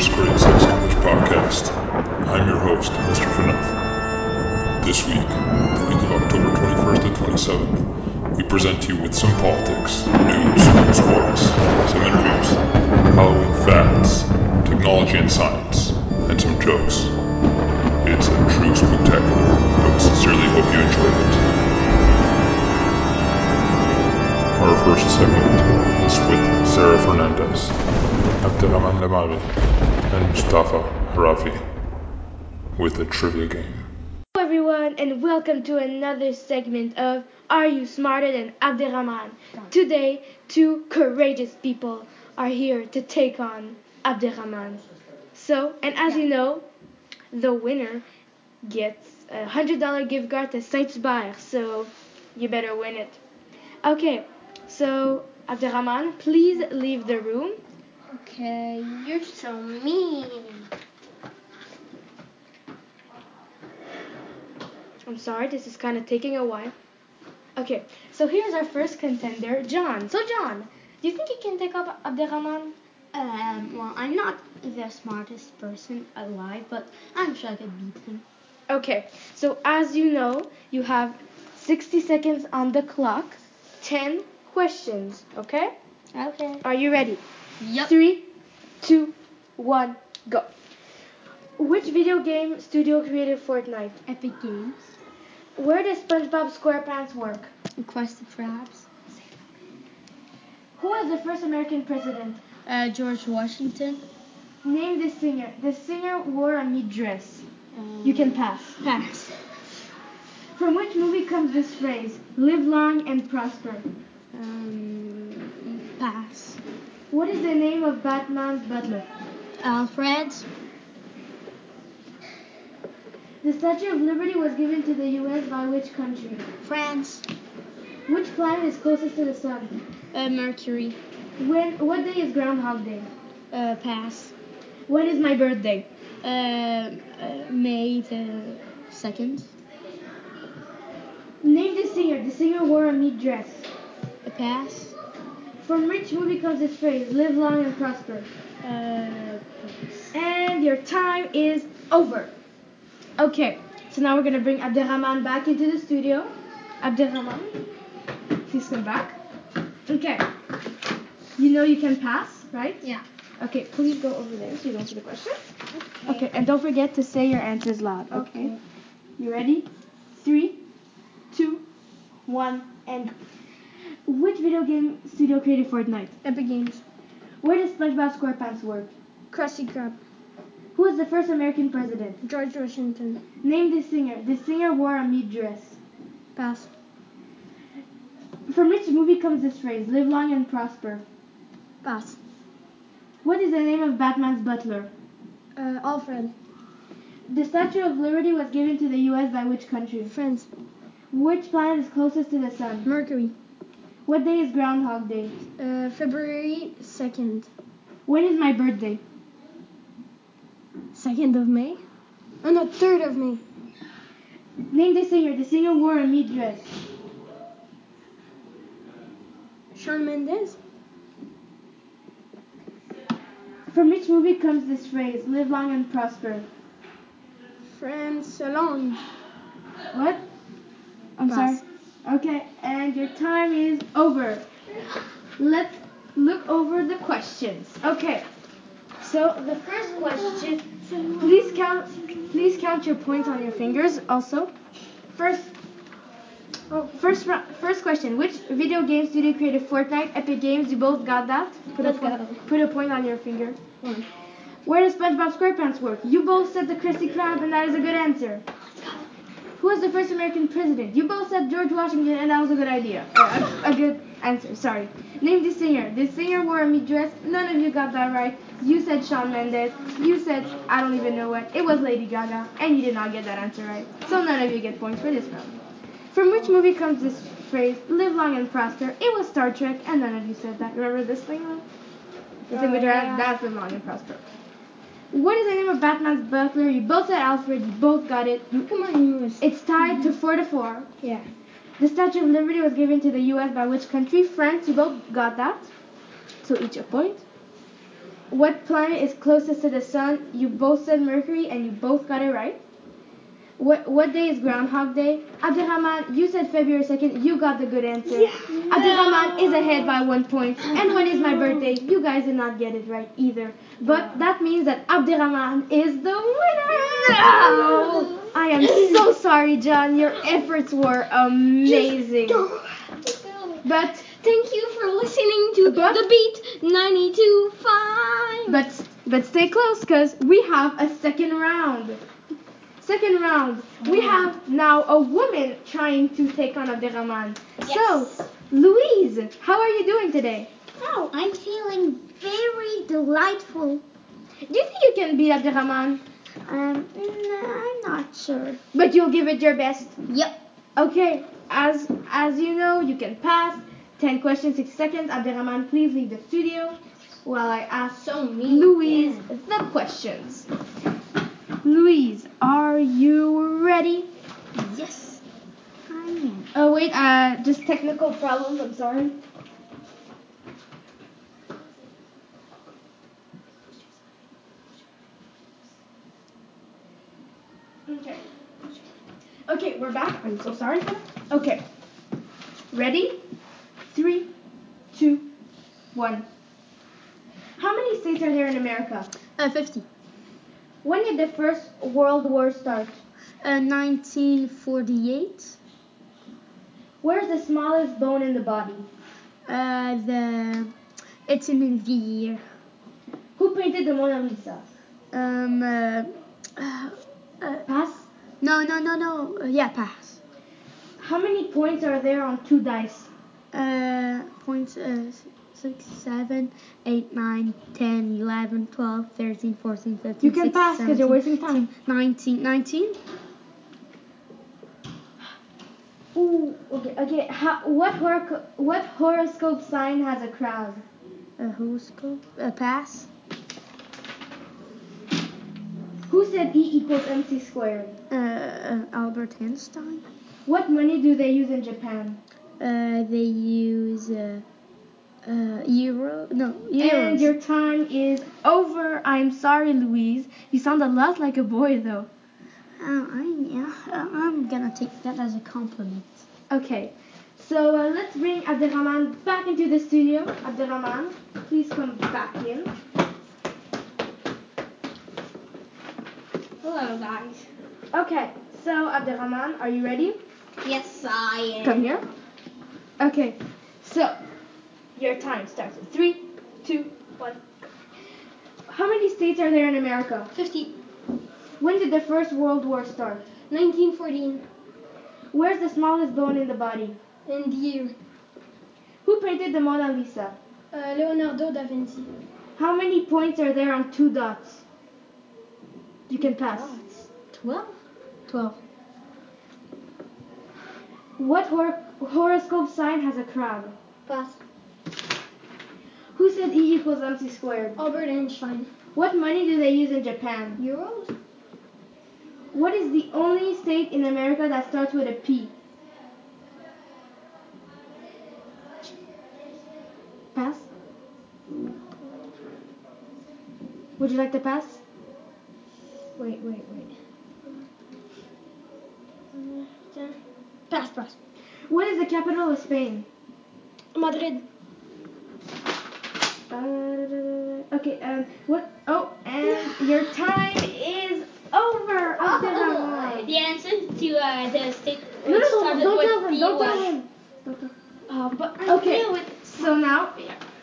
First Grade Sex English Podcast. I'm your host, Mr. Fanuff. This week, the week of October 21st to 27th, we present you with some politics, news, sports, some interviews, Halloween facts, technology and science, and some jokes. It's a true spectacular, but sincerely hope you enjoy it. Our first segment is with Sarah Fernandez, Abderrahman Lemari, and Mustafa Harafi with a trivia game. Hello everyone and welcome to another segment of Are You Smarter Than Abderrahman? Today, two courageous people are here to take on Abderrahman. So, and as you know, the winner gets a hundred dollar gift card to Saint Hubert, so you better win it. Okay, so Abderrahman, please leave the room. Okay, you're so mean. I'm sorry, this is kind of taking a while. Okay, so here's our first contender, John. So, John, do you think you can take up Abderrahman? Um, well, I'm not the smartest person alive, but I'm sure I could beat him. Okay, so as you know, you have 60 seconds on the clock, 10 questions, okay? Okay. Are you ready? Yep. Three, two, one, go. Which video game studio created Fortnite? Epic Games. Where does SpongeBob SquarePants work? Krusty Krabs. Who was the first American president? Uh, George Washington. Name the singer. The singer wore a meat dress. Um, You can pass. pass. From which movie comes this phrase? Live long and prosper. Um, pass. What is the name of Batman's butler? Alfred. The Statue of Liberty was given to the U.S. by which country? France. Which planet is closest to the sun? Uh, Mercury. When? What day is Groundhog Day? Uh, pass. When is my birthday? Uh, uh, May the second. Name the singer. The singer wore a meat dress. A pass. From which movie comes this phrase? Live long and prosper. Uh, And your time is over. Okay, so now we're gonna bring Abderrahman back into the studio. Abderrahman, please come back. Okay. You know you can pass, right? yeah. Okay, please go over there so you don't see the question. Okay, and don't forget to say your answers loud. Okay. You ready? Three, two, one, and go. Which video game studio created Fortnite? Epic Games. Where does SpongeBob SquarePants work? Krusty Krab. Who was the first American president? George Washington. Name the singer. The singer wore a meat dress. Pass. From which movie comes this phrase? Live long and prosper. Pass. What is the name of Batman's butler? Uh, Alfred. The Statue of Liberty was given to the U.S. by which country? France. Which planet is closest to the sun? Mercury. What day is Groundhog Day? Uh, February 2nd. When is my birthday? 2nd of May? Oh no, 3rd of May. Name the singer. The singer wore a meat dress. Shawn Mendes? From which movie comes this phrase? Live long and prosper. France alone. What? I'm Pass. sorry. Okay, and your time is over. Let's look over the questions. Okay. So the first question, please count please count your points on your fingers also. First Oh, first first question. Which video game studio created Fortnite? Epic Games. You both got that? Put Let's a point, go. put a point on your finger. One. Where does SpongeBob SquarePants work? You both said the Krusty Krab, and that is a good answer. Who was the first American president? You both said George Washington, and that was a good idea. Or a, a good answer. Sorry. Name the singer. The singer wore a meat dress. None of you got that right. You said Shawn Mendes. You said I don't even know what. It was Lady Gaga, and you did not get that answer right. So none of you get points for this round. From which movie comes this phrase? Live long and prosper. It was Star Trek, and none of you said that. Remember this thing? The thing Oh, with yeah. That's live long and prosper. What is the name of Batman's butler? You both said Alfred. You both got it. Come on, you was. It's tied to four to four. Yeah. The Statue of Liberty was given to the U.S. by which country? France. You both got that. So each a point. what planet is closest to the sun? You both said Mercury, and you both got it right. What what day is Groundhog Day? Abderrahman, you said February 2nd. You got the good answer. Yeah. Abderrahman is ahead by one point. And when is my birthday? You guys did not get it right either. But that means that Abderrahman is the winner. No. I am so sorry, John. Your efforts were amazing. But Thank you for listening to But- the Beat 92.5. But but stay close because we have a second round. Second round. We have now a woman trying to take on Abderrahman. Yes. So, Louise, how are you doing today? Oh, I'm feeling very delightful. Do you think you can beat Abderrahman? Um, no, I'm not sure. But you'll give it your best. Yep. Okay, as as you know, you can pass. 10 questions, 6 seconds. Abderrahman, please leave the studio while I ask So. Louise the questions. Louise, are you ready? Yes. I am. Oh wait, uh, just technical problems. I'm sorry. Okay. Okay, we're back. I'm so sorry for that. Okay. Ready? Three, two, one. How many states are there in America? Uh, 50. When did the First World War start? Uh, 1948. Where's the smallest bone in the body? Uh, the. It's in the year. Who painted the Mona Lisa? Um, uh, uh, uh, Pass. no, no, no, no. Uh, yeah, pass. How many points are there on two dice? Uh, points uh, 6, 7, 8, 9, 10, 11, 12, 13, 14, 15, You can 16, pass 'cause you're wasting time. 19, 19? Ooh, okay, okay. How, what hor- what horoscope sign has a crowd? A horoscope? A pass? Who said E equals MC squared? Uh, uh, Albert Einstein? What money do they use in Japan? Uh, they use uh, euro. No, euros. And your time is over. I'm sorry, Louise. You sound a lot like a boy, though. Uh, I, yeah, I'm gonna take that as a compliment. Okay, so uh, let's bring Abderrahman back into the studio. Abderrahman, please come back in. Hello, guys. Okay, so Abderrahman, are you ready? Yes, I am. Come here. Okay, so your time starts in three, two, one. How many states are there in America? 50. When did the First World War start? 1914. Where's the smallest bone in the body? And year. Who painted the Mona Lisa? Uh, Leonardo da Vinci. How many points are there on two dots? You can pass. 12? 12. What hor- horoscope sign has a crab? Pass. Who said E equals MC squared? Albert Einstein. What money do they use in Japan? Euros? What is the only state in America that starts with a P? Pass? Would you like to pass? Wait, wait, wait. Pass, pass. What is the capital of Spain? Madrid. Uh, okay, um, what? Oh, and your time is over. Abderrahman. The answer to uh, the state No, no, no, started don't with tell him. Don't tell him. Don't tell Uh, but Okay. So now,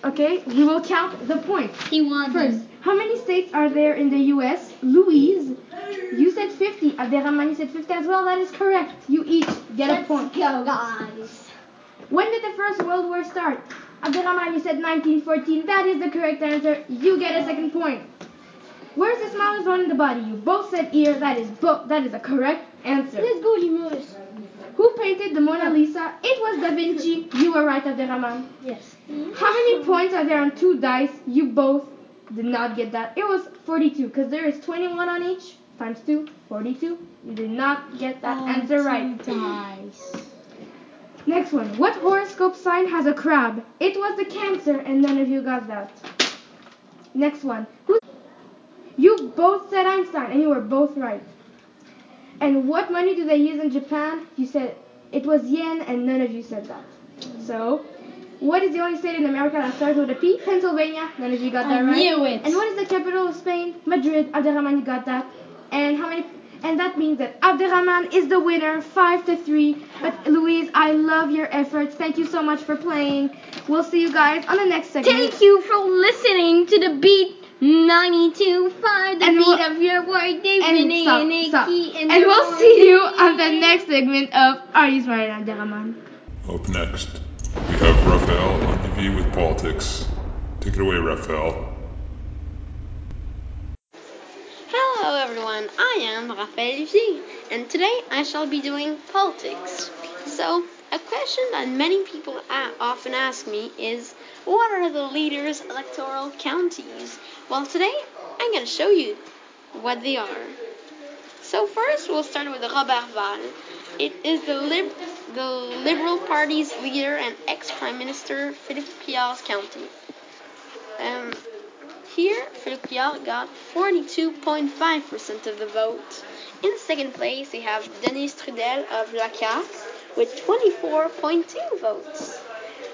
okay, we will count the points. He won. First, how many states are there in the U.S.? Louise, you said 50. Abderrahman, you said 50 as well. That is correct. You each get a point. go, guys. When did the First World War start? Abderrahman, you said 1914. That is the correct answer. You get a second point. Where's the smallest bone in the body? You both said ear. That is bo- That is a correct answer. Let's go, Limousin. Who painted the Mona Lisa? It was Da Vinci. You were right, Abderrahman. Yes. How many points are there on two dice? You both did not get that. It was 42 because there is 21 on each times 2, 42. You did not get that oh, answer right. Dice. Next one. What horoscope sign has a crab? It was the Cancer, and none of you got that. Next one. Who? You both said Einstein, and you were both right. And what money do they use in Japan? You said it was yen, and none of you said that. So, what is the only state in America that starts with a P? Pennsylvania. None of you got that I right. knew it. And what is the capital of Spain? Madrid. Abderrahman, you got that. And how many? And that means that Abderrahman is the winner, five to three. But Louise, I love your efforts. Thank you so much for playing. We'll see you guys on the next segment. Thank you for listening to the beat 92.5, the And beat we'll- of your word, David And stop, and stop. Nikki, And we'll morning. see you on the next segment of Are You Smarter Than Abderrahman? Up next, we have Raphael on TV with politics. Take it away, Raphael. Hello everyone, I am Raphaël Lucie, and today I shall be doing politics. So, a question that many people often ask me is, what are the leaders' electoral counties? Well, today I'm going to show you what they are. So first, we'll start with Roberval. It is the, lib- the Liberal Party's leader and ex-Prime Minister Philippe Couillard's county. Um, here, Couillard got 42.5% of the vote. In second place, we have Denis Trudel of La CAQ with 24.2 votes.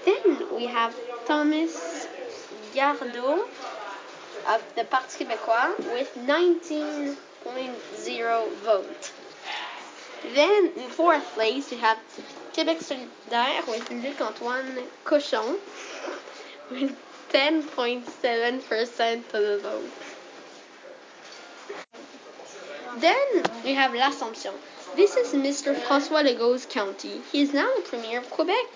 Then we have Thomas Gaudreault of the Parti Québécois with 19.0 votes. Then in fourth place, we have Québec Solidaire with Luc-Antoine Cauchon with 10.7% of the vote. Then we have L'Assomption. This is Mr. François Legault's county. He is now the Premier of Quebec.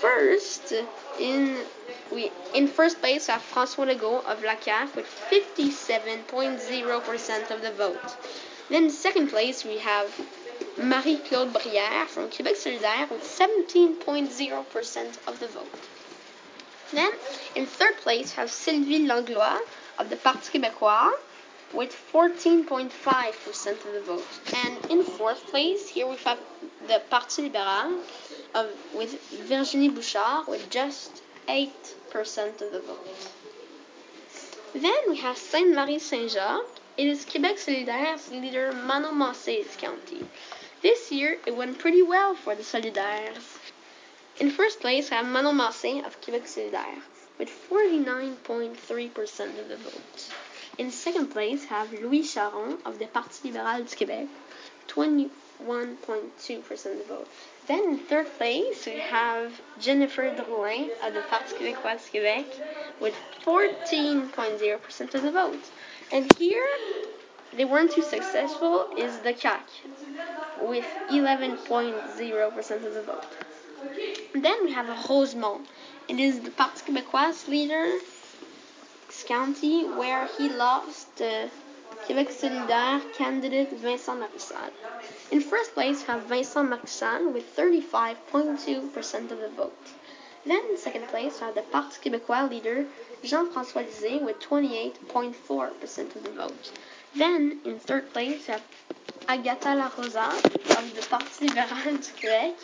First, in we in first place have François Legault of La CAQ with 57.0% of the vote. Then second place we have Marie-Claude Brière from Québec Solidaire with 17.0% of the vote. Then, in third place, we have Sylvie Langlois of the Parti Québécois with 14.5% of the vote. And in fourth place, here we have the Parti Libéral of, with Virginie Bouchard with just 8% of the vote. Then we have Sainte Marie Saint Jacques. It is Québec Solidaire's leader Manon Massé's county. This year, it went pretty well for the Solidaires. In first place, we have Manon Massé of Québec Solidaire with 49.3% of the vote. In second place, have Louis Charon of the Parti libéral du Québec, 21.2% of the vote. Then in third place, we have Jennifer Drouin of the Parti québécois du Québec with 14.0% of the vote. And here, they weren't too successful, is the CAQ with 11.0% of the vote. Then we have Rosemont. It is the Parti québécois leader county where he lost the Québec Solidaire candidate Vincent Marissal. In first place, we have Vincent Marissal with 35.2% of the vote. Then in second place, we have the Parti québécois leader Jean-François Lisée with 28.4% of the vote. Then in third place, we have Agata La Rosa of the Parti libéral du Québec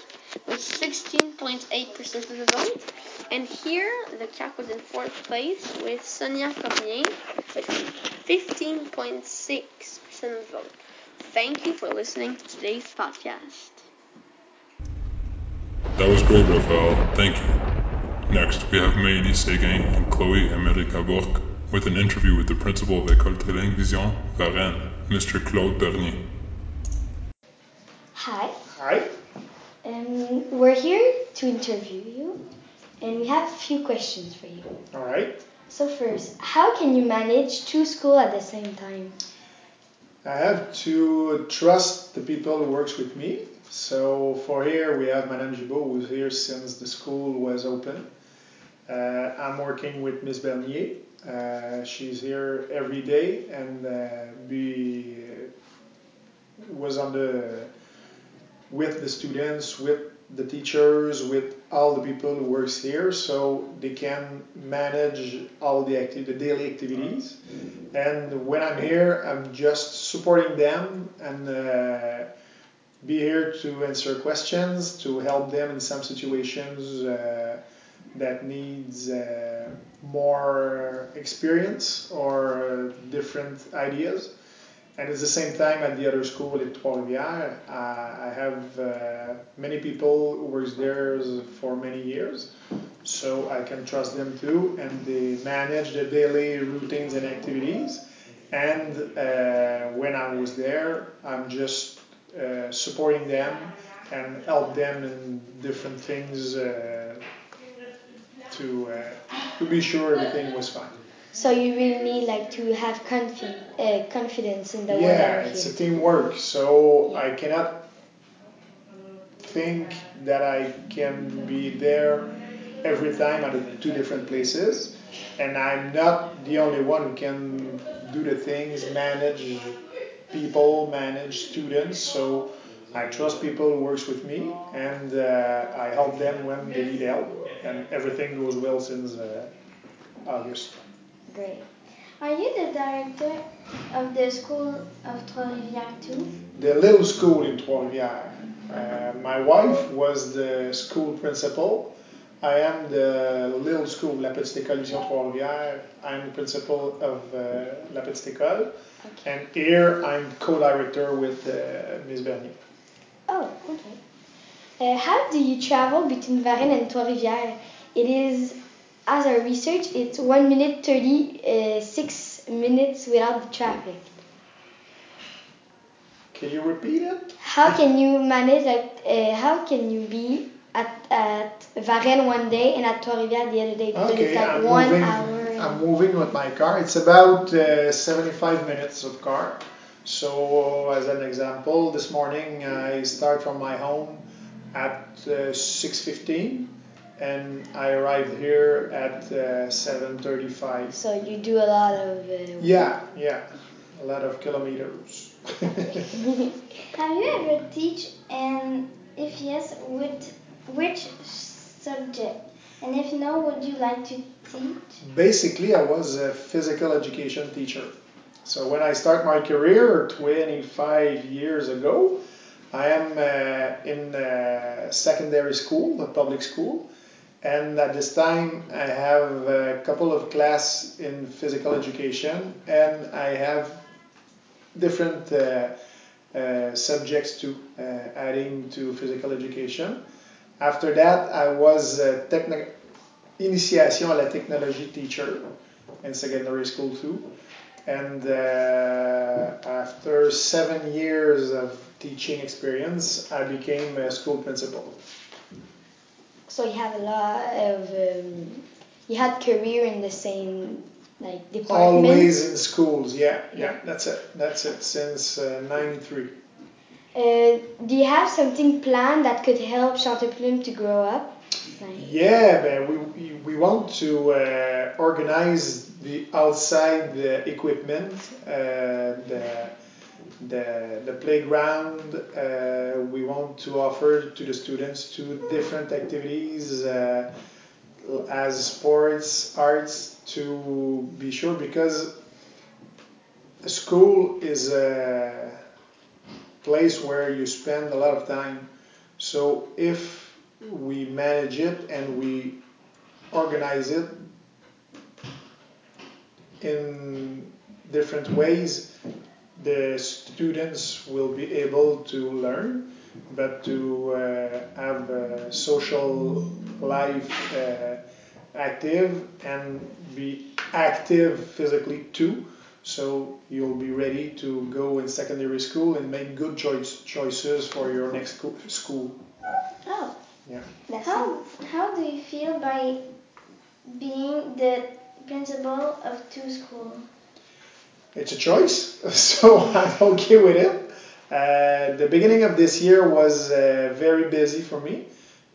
with 16.8% of the vote. And here, the CAQ was in fourth place with Sonia Cormier with 15.6% of the vote. Thank you for listening to today's podcast. That was great, Raphael. Thank you. Next, we have Maëlys Séguin and Chloé America Bourque with an interview with the principal of École Trilingue Vision, Varennes, Mr. Claude Bernier. Hi, Hi. um, we're here to interview you, and we have a few questions for you. All right. So first, how can you manage two schools at the same time? I have to trust the people who works with me. So for here, we have Madame Gibault who's here since the school was open. Uh, I'm working with Miss Bernier. Uh, she's here every day and uh, be was on the with the students, with the teachers, with all the people who works here, so they can manage all the acti- the daily activities. And when I'm here, I'm just supporting them and uh, be here to answer questions, to help them in some situations, uh, that needs uh, more experience or different ideas. And at the same time, at the other school at Trois-Rivières, uh, I have uh, many people who works there for many years, so I can trust them too, and they manage the daily routines and activities. And uh, when I was there, I'm just uh, supporting them and help them in different things uh, to uh, to be sure everything was fine. So you really need like to have confi- uh, confidence in the yeah, that it's a teamwork. So I cannot think that I can be there every time at two different places, and I'm not the only one who can do the things, manage people, manage students. So I trust people who works with me, and uh, I help them when they need help, and everything goes well since uh, August. Great. Are you the director of the school of Trois-Rivières too? The little school in Trois-Rivières. Uh, my wife was the school principal. I am the little school, La Petite École Vision Trois-Rivières. I'm the principal of uh, La Petite École. Okay. And here I'm co-director with uh, Ms. Bernier. Oh, okay. Uh, how do you travel between Varennes and Trois-Rivières? It is, as our research, it's 1 minute 36 minutes without the traffic. Can you repeat it? How can you manage, like, uh, how can you be at, at Varennes one day and at Trois-Rivières the other day? Because Okay, it's like I'm one moving. hour. I'm moving with my car. It's about uh, 75 minutes of car. So, as an example, this morning I start from my home at uh, 6:15, and I arrived here at uh, 7:35. So you do a lot of. Uh, Yeah, yeah, a lot of kilometers. Have you ever teach and if yes, with which subject? And if no, would you like to teach? Basically, I was a physical education teacher. So when I start my career 25 years ago, I am uh, in uh, secondary school, a public school, and at this time I have a couple of class in physical education, and I have different uh, uh, subjects to uh, adding to physical education. After that, I was a techni- initiation à la technologie teacher in secondary school too. And uh, after seven years of teaching experience, I became a school principal. So you had a lot of. Um, you had career in the same like department. Always in schools, yeah, yeah, that's it, that's it, since uh, 93. Uh, do you have something planned that could help Chanteplume to grow up? Like, Yeah, but we, we, we want to uh, organize the outside the equipment, uh, the, the, the playground. Uh, we want to offer to the students two different activities uh, as sports, arts, to be sure because school is a place where you spend a lot of time. So if we manage it and we organize it in different ways, the students will be able to learn, but to uh, have a social life uh, active and be active physically too. So you'll be ready to go in secondary school and make good choice, choices for your next school. Oh. Yeah. that's How how do you feel by being the principal of two schools? It's a choice, so I'm okay with it. Uh, the beginning of this year was uh, very busy for me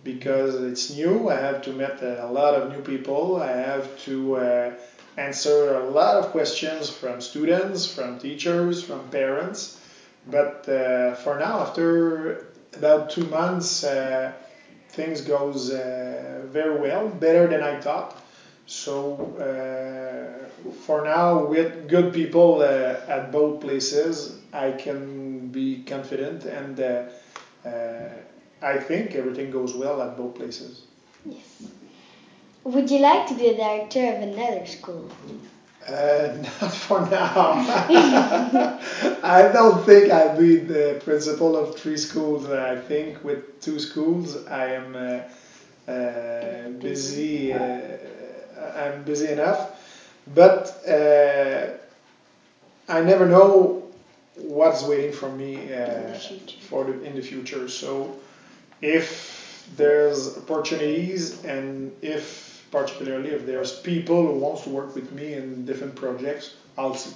because it's new. I have to meet a lot of new people. I have to uh, answer a lot of questions from students, from teachers, from parents. But uh, for now, after about two months, uh, things goes uh, very well, better than I thought. So uh, for now, with good people uh, at both places, I can be confident, and uh, uh, I think everything goes well at both places. Yes. Would you like to be the director of another school? Uh, not for now. I don't think I'll be the principal of three schools. I think with two schools, I am uh, uh, busy. Uh, I'm busy enough, but uh, I never know what's waiting for me uh, for the, in the future. So, if there's opportunities and if particularly if there's people who wants to work with me in different projects, I'll see.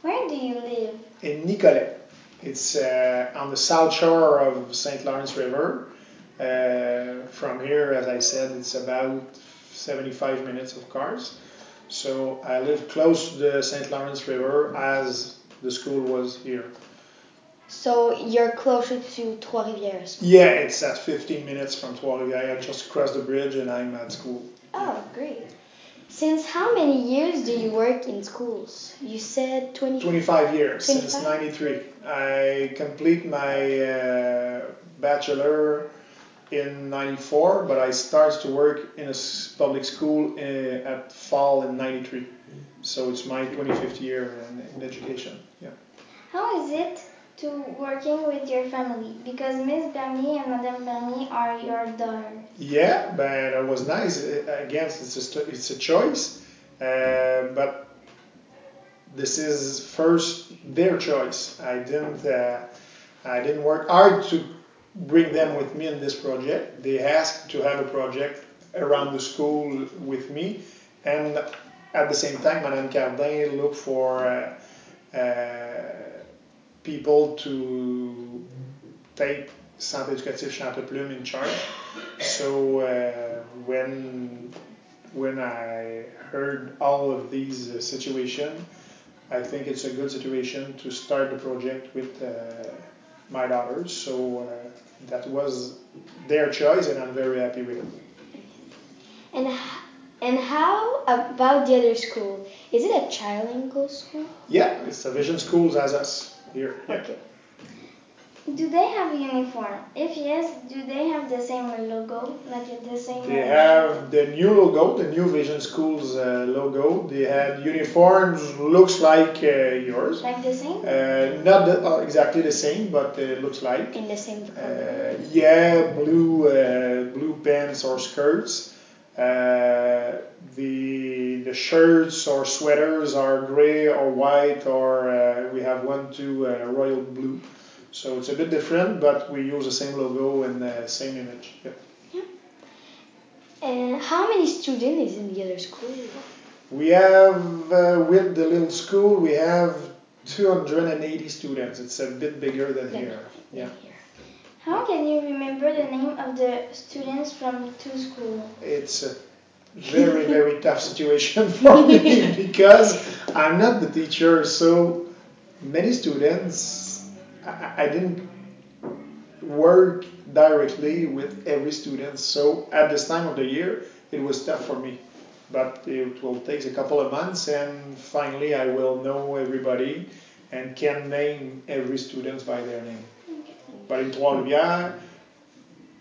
Where do you live? In Nicolet, it's uh, on the south shore of St. Lawrence River. Uh, from here, as I said, it's about 75 minutes of cars. So I live close to the St. Lawrence River as the school was here. So you're closer to Trois-Rivières. Yeah, it's at 15 minutes from Trois-Rivières. I just crossed the bridge and I'm at school. Oh, great. Since how many years do you work in schools? You said 20. 25 years, since 93. I complete my uh, bachelor in 94, but I started to work in a public school uh, at fall in 93. So it's my 25th year in, in education. Yeah. How is it to working with your family? Because Miss Bernier and Madame Bernier are your daughters. Yeah, but it was nice. Uh, Again, it's a, it's a choice, uh, but this is first their choice. I didn't uh, I didn't work hard to bring them with me in this project. They asked to have a project around the school with me, and at the same time, Madame Cardin looked for uh, uh, people to take Centre Éducatif Chanteplume in charge. So uh, when when I heard all of these uh, situations, I think it's a good situation to start the project with uh, my daughters. So uh, that was their choice, and I'm very happy with it. And, and how about the other school? Is it a trilingual school? Yeah, it's a Vision Schools as us here. Yeah. Okay. Do they have a uniform? If yes, do they have the same logo, like the same? They have the new logo, the new Vision Schools uh, logo. They had uniforms, looks like uh, yours. Like the same? Uh, not the, uh, exactly the same, but uh, looks like. In the same color? Uh, yeah, blue uh, blue pants or skirts. Uh, the the shirts or sweaters are gray or white, or uh, we have one too uh, royal blue. So it's a bit different, but we use the same logo and the same image. Yeah. yeah. And how many students is in the other school? We have uh, with the little school we have 280 students. It's a bit bigger than Than here. Yeah. How can you remember the name of the students from two schools? it's a very very tough situation for me because I'm not the teacher so many students I, I didn't work directly with every student so at this time of the year it was tough for me. But it will take a couple of months and finally I will know everybody and can name every student by their name. But in Trois-Rivières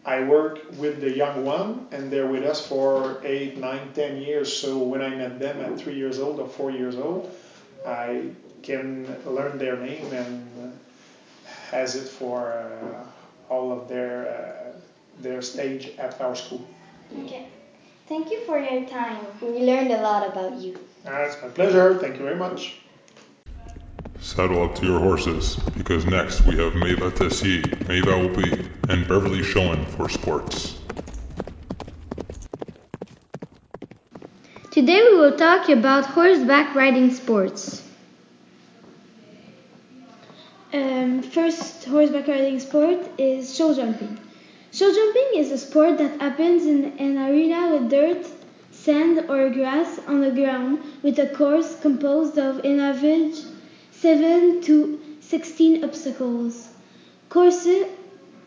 I work with the young one, and they're with us for eight, nine, ten years. So when I met them at three years old or four years old, I can learn their name and has it for uh, all of their uh, their stage at our school. Okay. Thank you for your time. We learned a lot about you. Uh, it's my pleasure. Thank you very much. Saddle up to your horses, because next we have Maeva Tessier, Maeva Opie, and Beverly Schillen for sports. Today we will talk about horseback riding sports. Um, first horseback riding sport is show jumping. Show jumping is a sport that happens in an arena with dirt, sand, or grass on the ground with a course composed of an average 7 to 16 obstacles. Courses,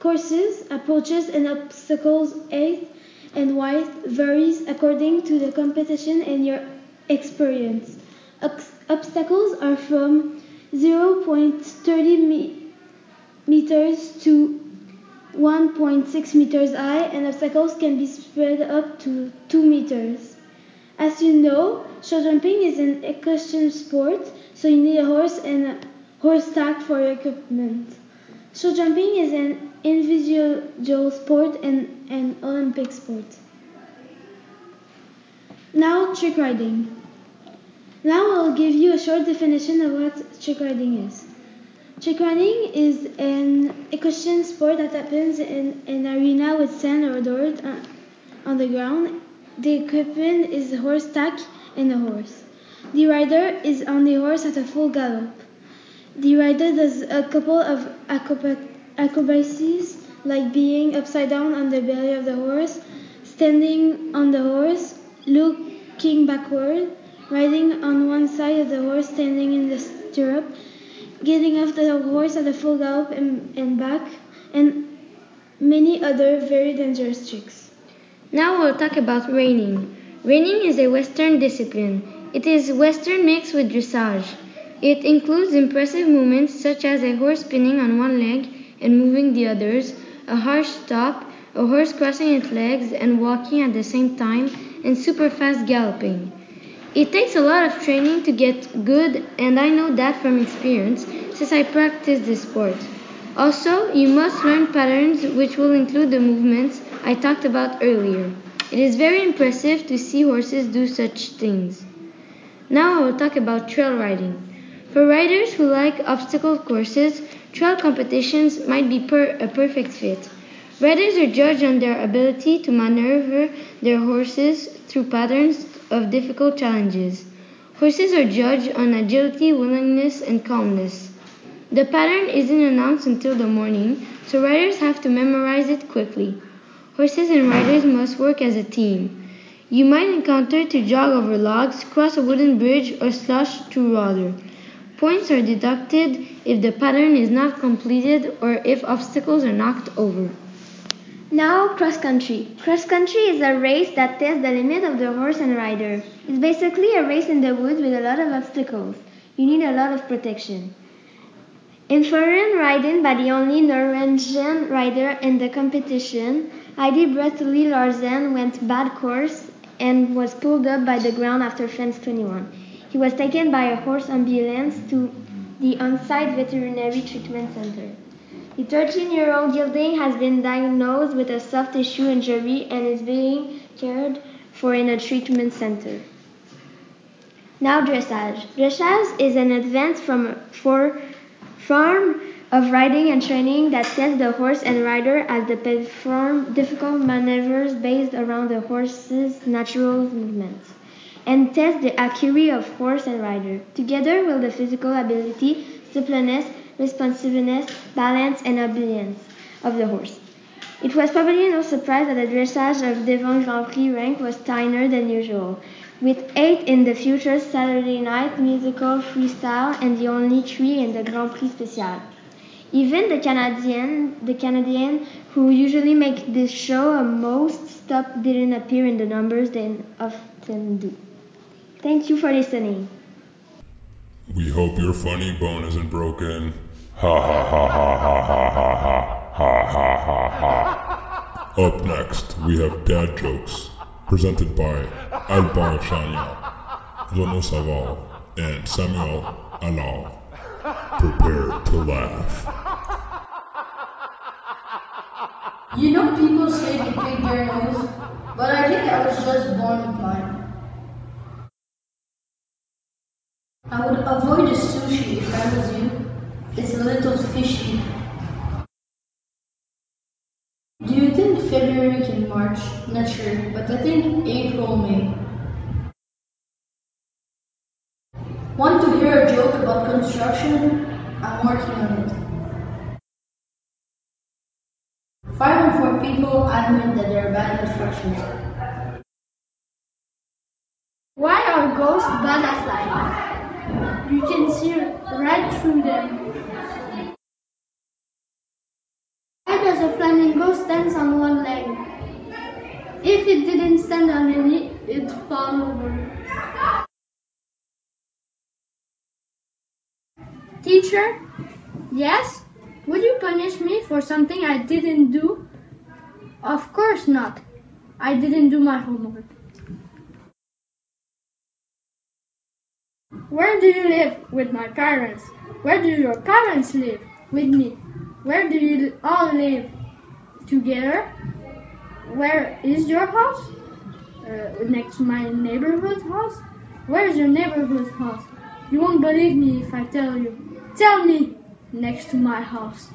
courses, approaches, and obstacles height and width varies according to the competition and your experience. Obstacles are from 0.30 me- meters to 1.6 meters high, and obstacles can be spread up to 2 meters. As you know, show jumping is an equestrian sport, so you need a horse and a horse tack for your equipment. Show jumping is an individual sport and an Olympic sport. Now, trick riding. Now I'll give you a short definition of what trick riding is. Trick riding is an equestrian sport that happens in an arena with sand or dirt uh, on the ground. The equipment is a horse tack and a horse. The rider is on the horse at a full gallop. The rider does a couple of acrobacies like being upside down on the belly of the horse, standing on the horse, looking backward, riding on one side of the horse, standing in the stirrup, getting off the horse at a full gallop and, and back, and many other very dangerous tricks. Now we'll talk about reining. Reining is a Western discipline. It is Western mixed with dressage. It includes impressive movements such as a horse spinning on one leg and moving the others, a harsh stop, a horse crossing its legs and walking at the same time, and super fast galloping. It takes a lot of training to get good, and I know that from experience since I practice this sport. Also, you must learn patterns which will include the movements I talked about earlier. It is very impressive to see horses do such things. Now I will talk about trail riding. For riders who like obstacle courses, trail competitions might be per a perfect fit. Riders are judged on their ability to maneuver their horses through patterns of difficult challenges. Horses are judged on agility, willingness, and calmness. The pattern isn't announced until the morning, so riders have to memorize it quickly. Horses and riders must work as a team. You might encounter to jog over logs, cross a wooden bridge, or slush through water. Points are deducted if the pattern is not completed or if obstacles are knocked over. Now, cross country. Cross country is a race that tests the limit of the horse and rider. It's basically a race in the woods with a lot of obstacles. You need a lot of protection. In foreign riding by the only Norwegian rider in the competition, Heidi Bretteli Larsen went bad course and was pulled up by the ground after fence 21. He was taken by a horse ambulance to the on-site veterinary treatment center. The 13-year-old gelding has been diagnosed with a soft tissue injury and is being cared for in a treatment center. Now dressage. Dressage is an advance from for form of riding and training that tests the horse and rider as they perform difficult maneuvers based around the horse's natural movements and test the accuracy of horse and rider, together with the physical ability, suppleness, responsiveness, balance, and obedience of the horse. It was probably no surprise that the dressage of Devon Grand Prix rank was thinner than usual, with eight in the future Saturday night musical freestyle and the only three in the Grand Prix Special. Even the Canadian, the Canadian who usually make this show a most stop didn't appear in the numbers they often do. Thank you for listening. We hope your funny bone isn't broken. Up next, we have dad jokes, presented by Alban Chagnon, Renaud Saval, and Samuel Allard. Prepare to laugh. You know people say they pick their nose, but I think I was just born with mine. I would avoid the sushi if I was you. It's a little fishy. Do you think February can March? Not sure, but I think April may. Want to hear a joke about construction? I'm working on it. Five and four people admit that they're bad at. Why are ghosts bad? You can see right through them. Why does a flaming ghost stand on one leg? If it didn't stand on any, it'd fall over. Teacher? Yes? Would you punish me for something I didn't do? Of course not. I didn't do my homework. Where do you live? With my parents. Where do your parents live? With me. Where do you all live? Together. Where is your house? Uh, next to my neighborhood house. Where is your neighborhood house? You won't believe me if I tell you. Tell me. Next to my house.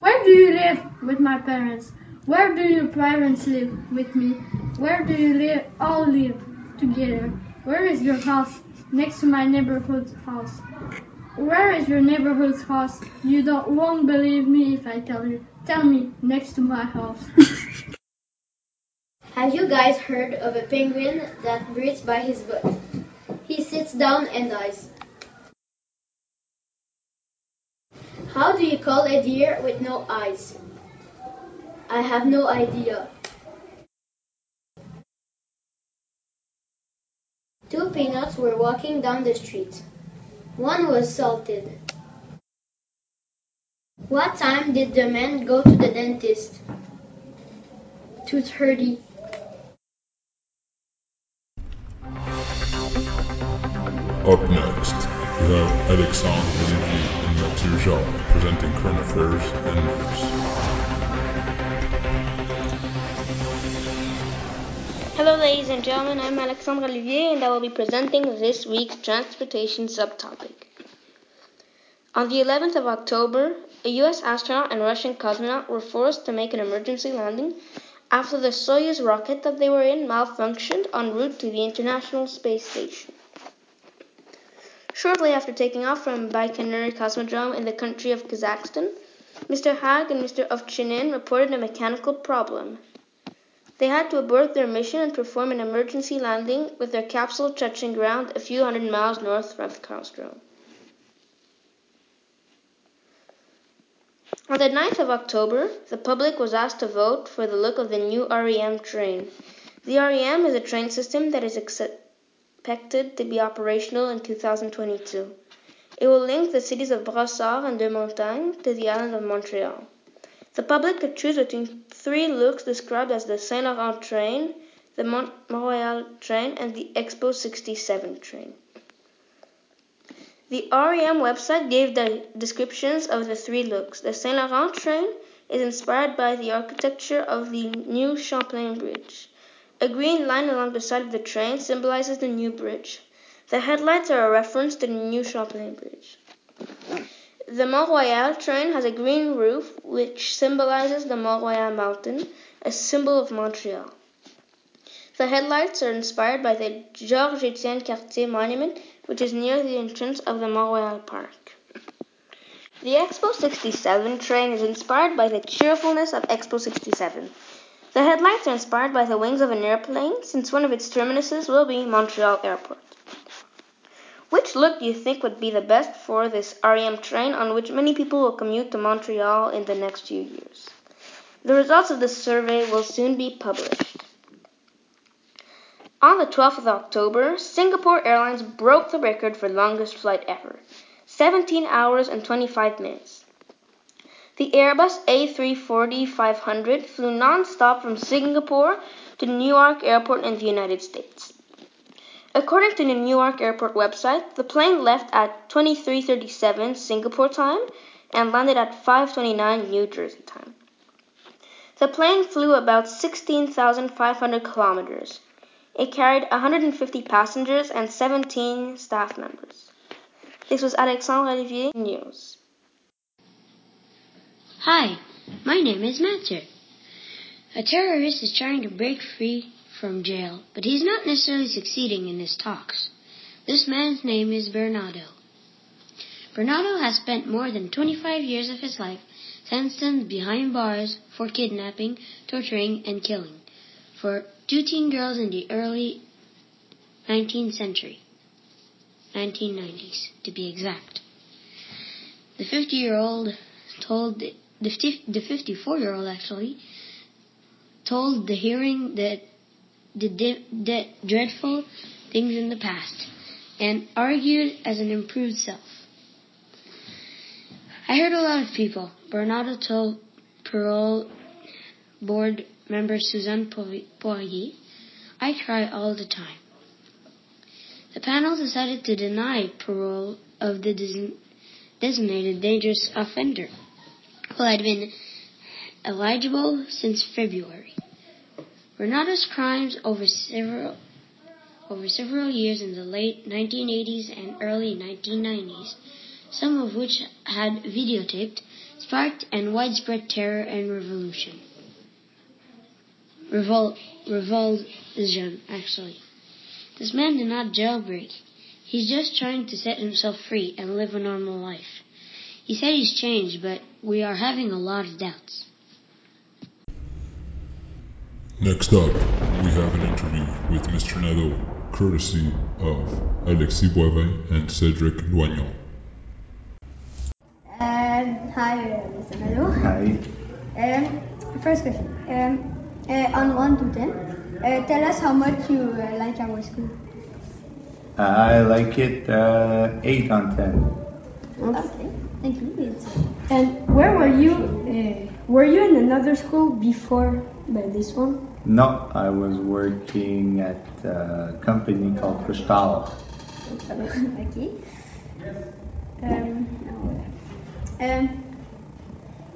Where do you live? With my parents. Where do your parents live? With me. Where do you live? All live together. Where is your house? Next to my neighborhood's house. Where is your neighborhood's house? You don't won't believe me if I tell you. Tell me. Next to my house. Have you guys heard of a penguin that breathes by his butt? He sits down and dies. How do you call a deer with no eyes? I have no idea. Two peanuts were walking down the street. One was salted. What time did the man go to the dentist? 2.30. Up next, we have Alexandre and Mathieu Jacques presenting current affairs and news. Hello, ladies and gentlemen. I'm Alexandre Olivier, and I will be presenting this week's transportation subtopic. On the 11th of October, a U.S. astronaut and Russian cosmonaut were forced to make an emergency landing after the Soyuz rocket that they were in malfunctioned en route to the International Space Station. Shortly after taking off from Baikonur Cosmodrome in the country of Kazakhstan, Mr. Hague and Mr. Ovchinin reported a mechanical problem. They had to abort their mission and perform an emergency landing with their capsule touching ground a few hundred miles north of Cosmodrome. On the 9th of October, the public was asked to vote for the look of the new REM train. The REM is a train system that is expected to be operational in 2022. It will link the cities of Brossard and Deux-Montagnes to the island of Montreal. The public could choose between three looks described as the Saint Laurent train, the Mont Royal train, and the Expo 67 train. The REM website gave the descriptions of the three looks. The Saint Laurent train is inspired by the architecture of the new Champlain Bridge. A green line along the side of the train symbolizes the new bridge. The headlights are a reference to the new Champlain Bridge. The Mont Royal train has a green roof which symbolizes the Mont Royal mountain, a symbol of Montreal. The headlights are inspired by the Georges Etienne Cartier monument, which is near the entrance of the Mont Royal Park. The Expo 67 train is inspired by the cheerfulness of Expo 67. The headlights are inspired by the wings of an airplane, since one of its terminuses will be Montreal Airport. Which look do you think would be the best for this REM train on which many people will commute to Montreal in the next few years? The results of the survey will soon be published. On the 12th of October, Singapore Airlines broke the record for longest flight ever 17 hours and 25 minutes. The Airbus A340 500 flew non-stop from Singapore to Newark Airport in the United States. According to the Newark Airport website, the plane left at 23:37 Singapore time and landed at 5:29 New Jersey time. The plane flew about 16,500 kilometers. It carried 150 passengers and 17 staff members. This was Alexandre Olivier News. Hi, my name is Mathieu. A terrorist is trying to break free from jail, but he's not necessarily succeeding in his talks. This man's name is Bernardo. Bernardo has spent more than 25 years of his life sentenced behind bars for kidnapping, torturing, and killing for two teen girls in the early 19th century. 1990s, to be exact. The 50 year old told the 54 year old actually told the hearing that the, the dreadful things in the past and argued as an improved self. I heard a lot of people. Bernardo told parole board member Suzanne Poirier, I cry all the time. The panel decided to deny parole of the designated dangerous offender, who had been eligible since February. Renado's crimes over several over several years in the late 1980s and early 1990s, some of which had videotaped, sparked an widespread terror and revolution. Revol- revulsion, actually. This man did not jailbreak. He's just trying to set himself free and live a normal life. He said he's changed, but we are having a lot of doubts. Next up, we have an interview with Mr. Nadeau, courtesy of Alexis Boivin and Cedric Loignon. Um, hi, Mr. Nadeau. Hi. Um, first question. Um, uh, on 1 to 10, uh, tell us how much you uh, like our school. I like it uh, 8 on 10. Okay, thank you. And where were you? Uh, were you in another school before this one? No, I was working at a company called okay. Um, um,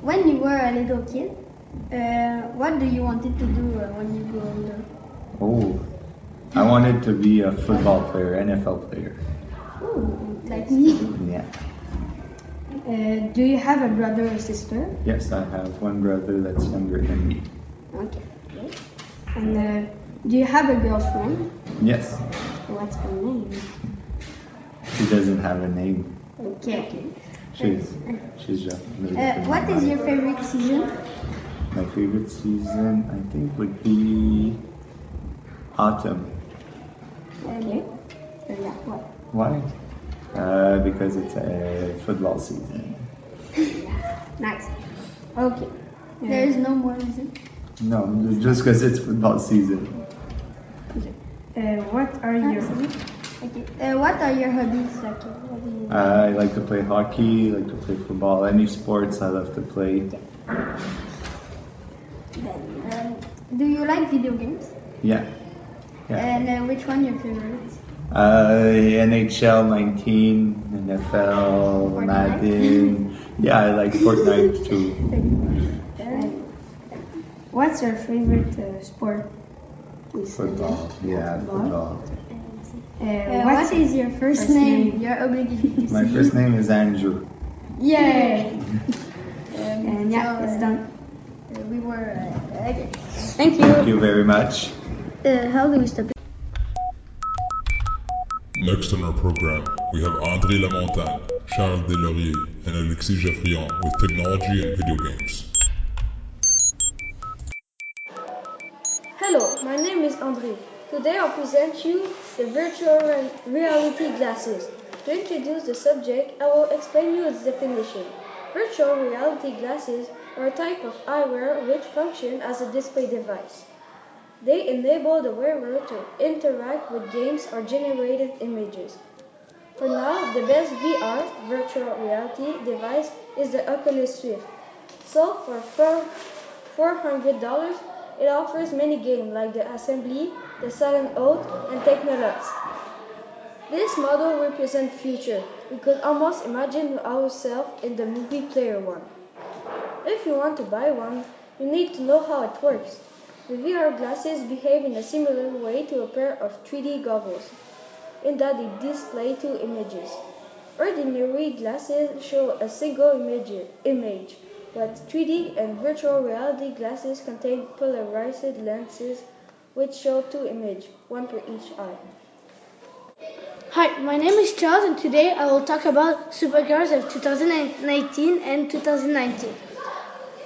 when you were a little kid, uh, what do you wanted to do uh, when you grow older? Oh, I wanted to be a football player, NFL player. Ooh, like me. Yeah. Uh, do you have a brother or sister? Yes, I have one brother that's younger than me. Okay. And uh, do you have a girlfriend? Yes. What's her name? She doesn't have a name. Okay. okay. She's she's just. Uh, what is your favorite season? My favorite season, I think, would be autumn. Okay. Yeah. What? Why? Uh, because it's a football season. nice. Okay. Yeah. There is no more reason. No, just because it's football season. Uh, what are your okay. Uh, what are your hobbies? Like, what do you? Uh, I like to play hockey. I like to play football. Any sports, I love to play. Okay. Then, um, do you like video games? Yeah. yeah. And uh, which one your favorite? Uh, NHL 19, NFL, Fortnite. Madden. yeah, I like Fortnite too. What's your favorite uh, sport? Football. Yeah, football. Uh, what is your first, first name? name? You're obligated to My first name is Andrew. Yay! um, and yeah, so, it's done. Uh, we were uh, okay. Thank you. Thank you very much. Uh, how do we stop? Next on our program, we have André Lamontagne, Charles Delaurier, and Alexis Geoffrion with technology and video games. Hello, my name is André. Today I'll present you the virtual reality glasses. To introduce the subject, I will explain you its definition. Virtual reality glasses are a type of eyewear which function as a display device. They enable the wearer to interact with games or generated images. For now, the best VR virtual reality device is the Oculus Rift. Sold for $400, it offers many games like the Assembly, the Silent Oath, and Technolust. This model represents future. We could almost imagine ourselves in the movie Player One. If you want to buy one, you need to know how it works. The VR glasses behave in a similar way to a pair of 3D goggles, in that they display two images. Ordinary glasses show a single image, image, but 3D and virtual reality glasses contain polarized lenses which show two images, one for each eye. Hi, my name is Charles and today I will talk about supercars of 2019 and 2019.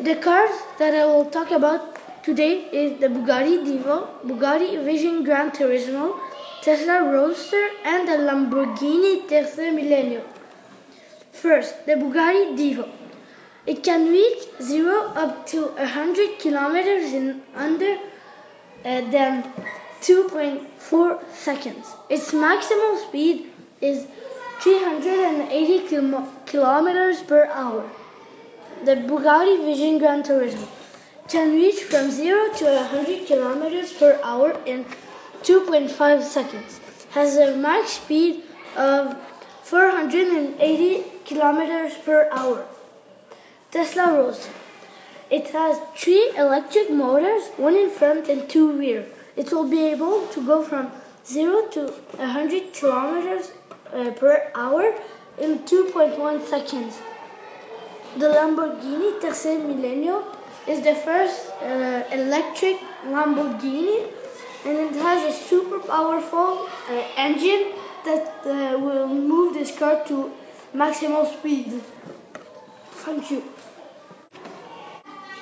The cars that I will talk about Today is the Bugatti Divo, Bugatti Vision Gran Turismo, Tesla Roadster, and the Lamborghini Terza Millennio. First, the Bugatti Divo. It can reach 0 up to 100 kilometers in under uh, than 2.4 seconds. Its maximum speed is 380 kilometers per hour. the Bugatti Vision Gran Turismo can reach from 0 to 100 kilometers per hour in 2.5 seconds. Has a max speed of 480 kilometers per hour. Tesla Roadster. It has three electric motors, one in front and two rear. It will be able to go from 0 to 100 kilometers uh, per hour in 2.1 seconds. The Lamborghini Terza Millennio is the first uh, electric Lamborghini and it has a super powerful uh, engine that uh, will move this car to maximum speed. Thank you.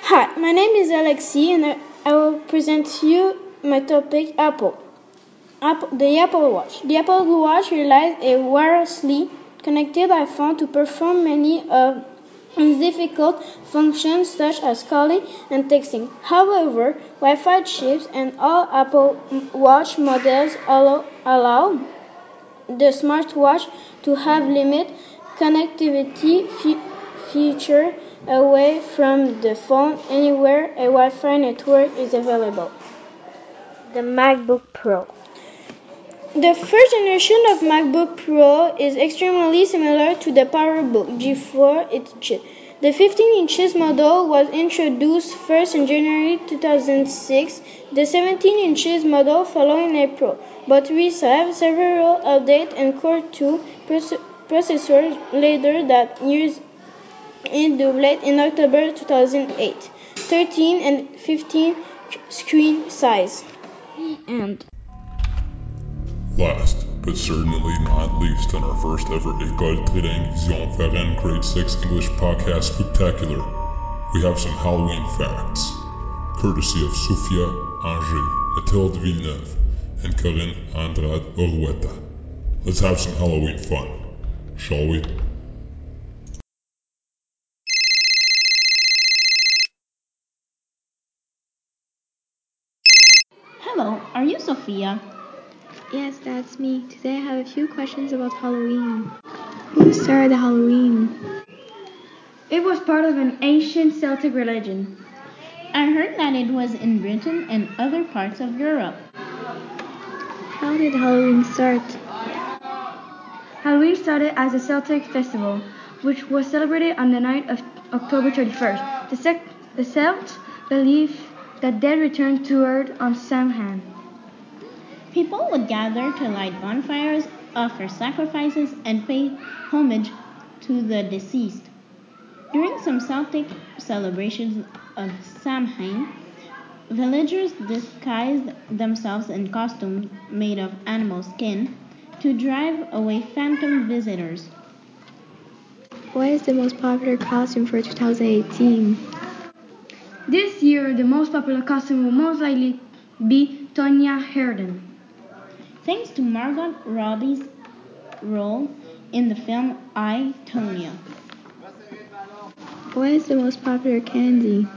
Hi, my name is Alexi and I, will present you my topic Apple. Apple. The Apple Watch. The Apple Watch relies a wirelessly connected iPhone to perform many of difficult functions such as calling and texting. However, Wi-Fi chips and all Apple Watch models allow, allow the smartwatch to have limited connectivity fe- feature away from the phone anywhere a Wi-Fi network is available. The MacBook Pro. The first generation of MacBook Pro is extremely similar to the PowerBook G4 its chip. The 15 inches model was introduced first in January 2006, the 17 inches model following April, but received several updates and Core 2 processors later that year in doubled in October 2008. 13 and 15 screen size. And Last, but certainly not least, on our first ever École Trilingue Vision Varennes Grade 6 English Podcast Spectacular, we have some Halloween facts, courtesy of Sophia Anger, Mathilde Villeneuve, and Corinne Andrade Orueta. Let's have some Halloween fun, shall we? Sophia? Yes, that's me. Today I have a few questions about Halloween. Who started Halloween? It was part of an ancient Celtic religion. I heard that it was in Britain and other parts of Europe. How did Halloween start? Halloween started as a Celtic festival, which was celebrated on the night of October 31st. The, sec- the Celts believed that dead returned to earth on Samhain. People would gather to light bonfires, offer sacrifices, and pay homage to the deceased. During some Celtic celebrations of Samhain, villagers disguised themselves in costumes made of animal skin to drive away phantom visitors. What is the most popular costume for 2018? This year, the most popular costume will most likely be Tonya Harding. Thanks to Margot Robbie's role in the film I, Tonya. What is the most popular candy?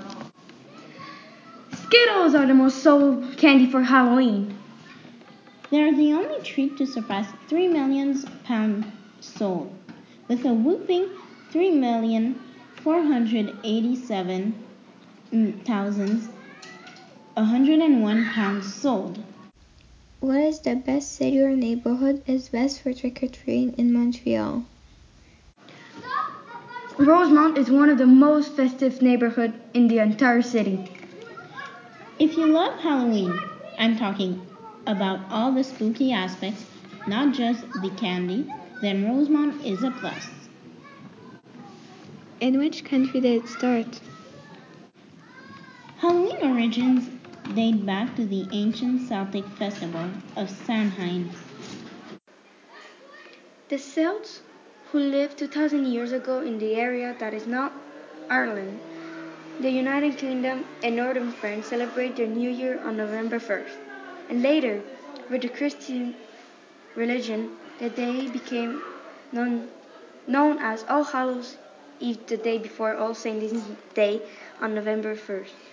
Skittles are the most sold candy for Halloween. They are the only treat to surpass 3 million pounds sold, with a whooping 3,487,101 pounds sold. What is the best city or neighborhood is best for trick or treating in Montreal? Rosemont is one of the most festive neighborhoods in the entire city. If you love Halloween, I'm talking about all the spooky aspects, not just the candy, then Rosemont is a plus. In which country did it start? Halloween origins date back to the ancient Celtic festival of Samhain. The Celts, who lived 2,000 years ago in the area that is now Ireland, the United Kingdom, and Northern France, celebrate their New Year on November 1st. And later, with the Christian religion, the day became known, known as All Hallows Eve, the day before All Saints' Day on November 1st.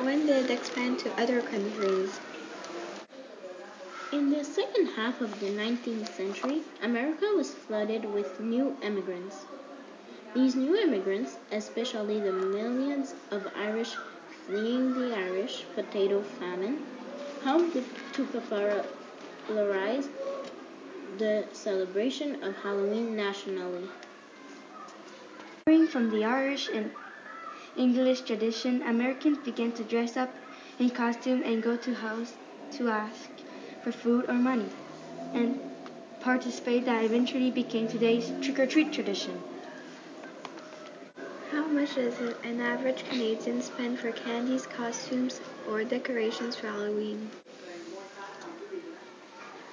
When did it expand to other countries? In the second half of the 19th century, America was flooded with new immigrants. These new immigrants, especially the millions of Irish fleeing the Irish potato famine, helped to popularize the celebration of Halloween nationally. From the Irish and English tradition, Americans began to dress up in costume and go to house to ask for food or money, and participate that eventually became today's trick-or-treat tradition. How much does an average Canadian spend for candies, costumes, or decorations for Halloween?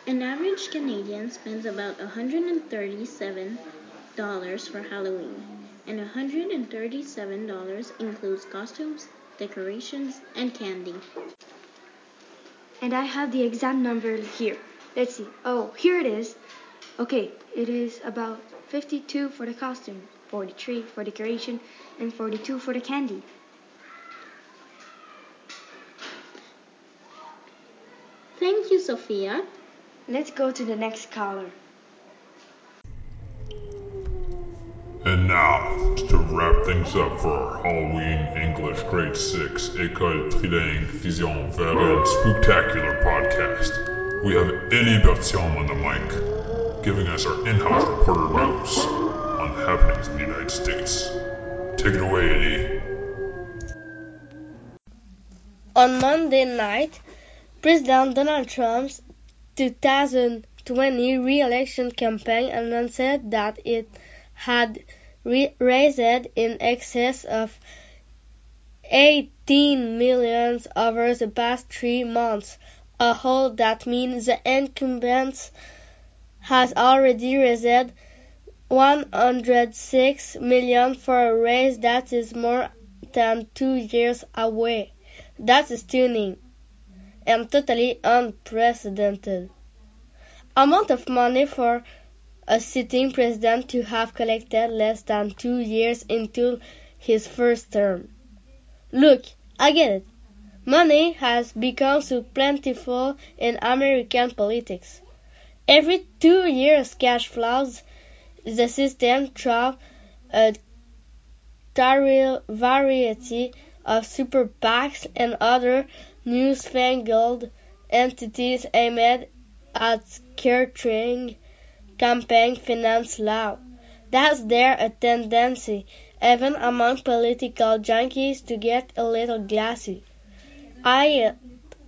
An average Canadian spends about $137 for Halloween, and $137 includes costumes, decorations, and candy. And I have the exact number here. Let's see. Oh, here it is. Okay, it is about 52 for the costume, 43 for decoration, and 42 for the candy. Thank you, Sophia. Let's go to the next caller. And now, to wrap things up for our Halloween English Grade 6 École Trilingue Vision Varennes Spooktacular podcast, we have Elie Bertium on the mic, giving us our in-house reporter news on the happenings in the United States. Take it away, Elie. On Monday night, President Donald Trump's 2020 re-election campaign announced that it had raised in excess of 18 million over the past three months, a haul that means the incumbent has already raised 106 million for a race that is more than two years away. That's stunning and totally unprecedented. Amount of money for a sitting president to have collected less than two years into his first term. Look, I get it. Money has become so plentiful in American politics. Every two years cash flows the system through a variety of super PACs and other newfangled entities aimed at curtailing campaign finance law. That's there a tendency, even among political junkies, to get a little glassy. I,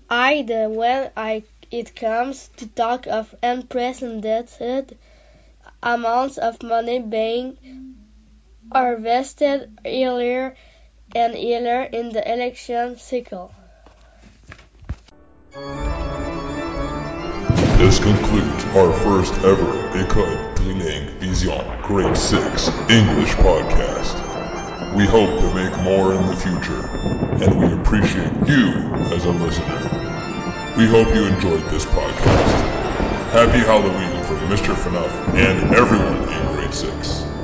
I when I, it comes to talk of unprecedented amounts of money being harvested earlier and earlier in the election cycle. This concludes our first ever École Trilingue Vision Grade 6 English podcast. We hope to make more in the future, and we appreciate you as a listener. We hope you enjoyed this podcast. Happy Halloween from Mr. FNUF and everyone in Grade 6.